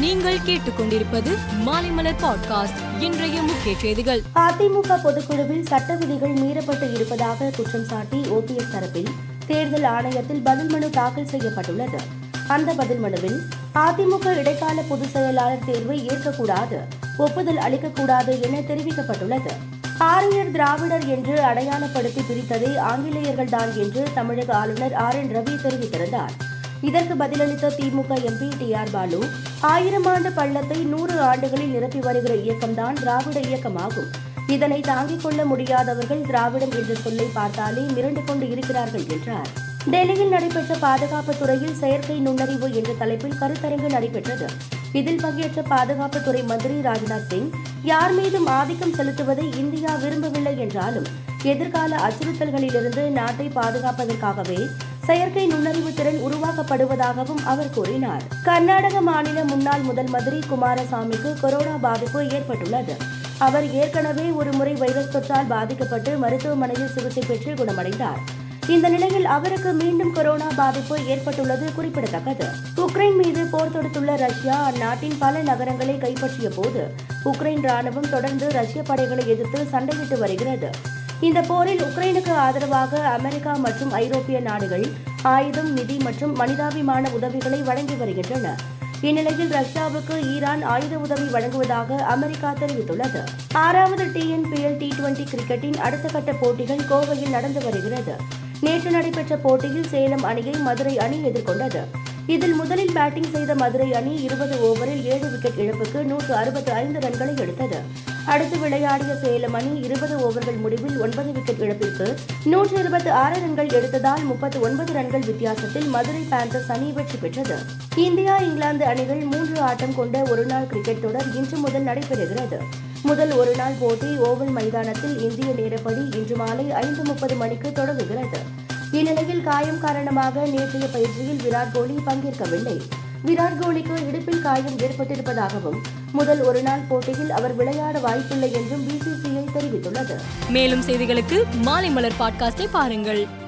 நீங்கள் கேட்டுக்கொண்டிருப்பது மாலைமலர் பாட்காஸ்ட் இன்றைய முக்கிய செய்திகள். அதிமுக பொதுக்குழுவில் சட்ட விதிகள் மீறப்பட்டு இருப்பதாக குற்றம் சாட்டி ஓபிஎஸ் தரப்பில் தேர்தல் ஆணையத்தில் பதில் மனு தாக்கல் செய்யப்பட்டுள்ளது. அந்த பதில் மனுவில் அதிமுக இடைக்கால பொதுச் செயலாளர் தேர்வை ஏற்கக்கூடாது ஒப்புதல் அளிக்கக்கூடாது என தெரிவிக்கப்பட்டுள்ளது. ஆரியர் திராவிடர் என்று அடையாளப்படுத்தி பிரித்ததே ஆங்கிலேயர்கள்தான் என்று தமிழக ஆளுநர் ஆர் என் ரவி தெரிவித்திருந்தார். இதற்கு பதிலளித்த DMK MP T R Baalu ஆயிரம் ஆண்டு பள்ளத்தை நூறு ஆண்டுகளில் நிரப்பி வருகிற இயக்கம்தான் திராவிட இயக்கமாகும். இதனை தாங்கிக் கொள்ள முடியாதவர்கள் திராவிடம் என்ற சொல்லை பார்த்தாலே மிரண்டு கொண்டு இருக்கிறார்கள் என்றார். டெல்லியில் நடைபெற்ற பாதுகாப்பு துறையில் செயற்கை நுண்ணறிவு என்ற தலைப்பில் கருத்தரங்கு நடைபெற்றது. இதில் பங்கேற்ற பாதுகாப்புத்துறை மந்திரி ராஜ்நாத் சிங் யார் மீதும் ஆதிக்கம் செலுத்துவதை இந்தியா விரும்பவில்லை என்றாலும் எதிர்கால அச்சுறுத்தல்களிலிருந்து நாட்டை பாதுகாப்பதற்காகவே செயற்கை நுண்ணறிவு திறன் உருவாக்கப்படுவதாகவும் அவர் கூறினார். கர்நாடக மாநில முன்னாள் முதல் மந்திரி குமாரசாமிக்கு கொரோனா பாதிப்பு ஏற்பட்டுள்ளது. அவர் ஏற்கனவே ஒரு முறை வைரஸ் தொற்றால் பாதிக்கப்பட்டு மருத்துவமனையில் சிகிச்சை பெற்று குணமடைந்தார். இந்த நிலையில் அவருக்கு மீண்டும் கொரோனா பாதிப்பு ஏற்பட்டுள்ளது குறிப்பிடத்தக்கது. உக்ரைன் மீது போர் தொடுத்துள்ள ரஷ்யா அந்நாட்டின் பல நகரங்களை கைப்பற்றிய போது உக்ரைன் ராணுவம் தொடர்ந்து ரஷ்ய படைகளை எதிர்த்து சண்டையிட்டு வருகிறது. இந்த போரில் உக்ரைனுக்கு ஆதரவாக அமெரிக்கா மற்றும் ஐரோப்பிய நாடுகள் ஆயுதம் நிதி மற்றும் மனிதாபிமான உதவிகளை வழங்கி வருகின்றன. இந்நிலையில் ரஷ்யாவுக்கு ஈரான் ஆயுத உதவி வழங்குவதாக அமெரிக்கா தெரிவித்துள்ளது. ஆறாவது டிஎன்பிஎல் டி டுவெண்டி கிரிக்கெட்டின் அடுத்த கட்ட போட்டிகள் கோவையில் நடந்து வருகிறது. நேற்று நடைபெற்ற போட்டியில் சேலம் அணியை மதுரை அணி எதிர்கொண்டது. இதில் முதலில் பேட்டிங் செய்த மதுரை அணி இருபது ஓவரில் ஏழு விக்கெட் இழப்புக்கு நூற்று அறுபத்தி ஐந்து ரன்களை எடுத்தது. அடுத்து விளையாடிய சேலம் அணி இருபது ஓவர்கள் முடிவில் ஒன்பது விக்கெட் இழப்பிற்கு நூற்று இருபத்தி ஆறு ரன்கள் எடுத்ததால் முப்பத்தி ஒன்பது ரன்கள் வித்தியாசத்தில் மதுரை பேந்தர்ஸ் அணி வெற்றி பெற்றது. இந்தியா இங்கிலாந்து அணிகள் மூன்று ஆட்டம் கொண்ட ஒருநாள் கிரிக்கெட் தொடர் இன்று முதல் நடைபெறுகிறது. முதல் ஒருநாள் போட்டி ஓவல் மைதானத்தில் இந்திய நேரப்படி இன்று மாலை ஐந்து முப்பது மணிக்கு தொடங்குகிறது. இந்நிலையில் காயம் காரணமாக நேற்றைய பயிற்சியில் விராட் கோலி பங்கேற்கவில்லை. விராட் கோலிக்கு இடுப்பில் காயம் ஏற்பட்டிருப்பதாகவும் முதல் ஒருநாள் போட்டியில் அவர் விளையாட வாய்ப்பில்லை என்றும் பிசிசிஐ தெரிவித்துள்ளது. மேலும் செய்திகளுக்கு மாலை மலர் பாட்காஸ்டை பாருங்கள்.